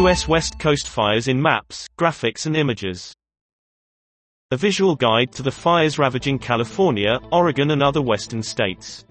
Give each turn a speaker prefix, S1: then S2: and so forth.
S1: U.S. West Coast fires in maps, graphics and images. A visual guide to the fires ravaging California, Oregon and other western states.